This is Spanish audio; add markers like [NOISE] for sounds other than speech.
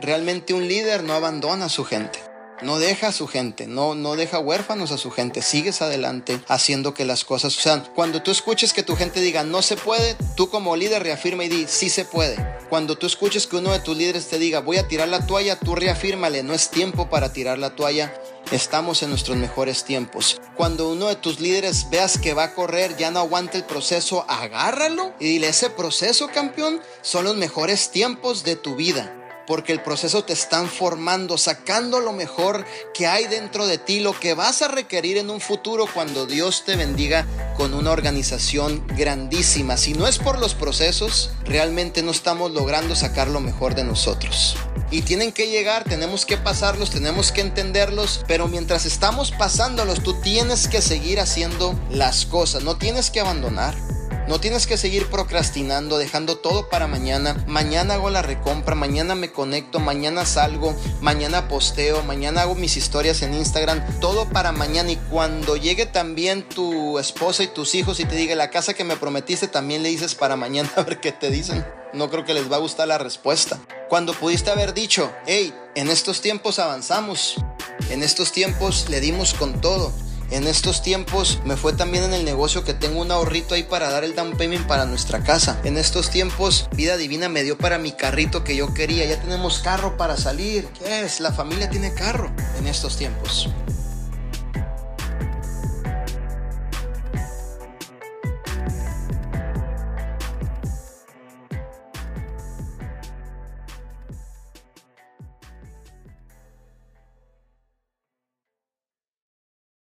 Realmente un líder no abandona a su gente. No deja a su gente, no, no deja huérfanos a su gente, sigues adelante haciendo que las cosas sucedan. Cuando tú escuches que tu gente diga no se puede, tú como líder reafirma y di sí se puede. Cuando tú escuches que uno de tus líderes te diga voy a tirar la toalla, tú reafírmale, no es tiempo para tirar la toalla, estamos en nuestros mejores tiempos. Cuando uno de tus líderes veas que va a correr, ya no aguanta el proceso, agárralo y dile ese proceso campeón son los mejores tiempos de tu vida porque el proceso te están formando, sacando lo mejor que hay dentro de ti, lo que vas a requerir en un futuro cuando Dios te bendiga con una organización grandísima. Si no es por los procesos, realmente no estamos logrando sacar lo mejor de nosotros. Y tienen que llegar, tenemos que pasarlos, tenemos que entenderlos, pero mientras estamos pasándolos, tú tienes que seguir haciendo las cosas, no tienes que abandonar. No tienes que seguir procrastinando, dejando todo para mañana. Mañana hago la recompra, mañana me conecto, mañana salgo, mañana posteo, mañana hago mis historias en Instagram. Todo para mañana y cuando llegue también tu esposa y tus hijos y te diga la casa que me prometiste, también le dices para mañana [LAUGHS] a ver qué te dicen. No creo que les va a gustar la respuesta. Cuando pudiste haber dicho, hey, en estos tiempos avanzamos, en estos tiempos le dimos con todo en estos tiempos me fue también en el negocio que tengo un ahorrito ahí para dar el down payment para nuestra casa. En estos tiempos vida divina me dio para mi carrito que yo quería. Ya tenemos carro para salir. ¿Qué es? La familia tiene carro en estos tiempos.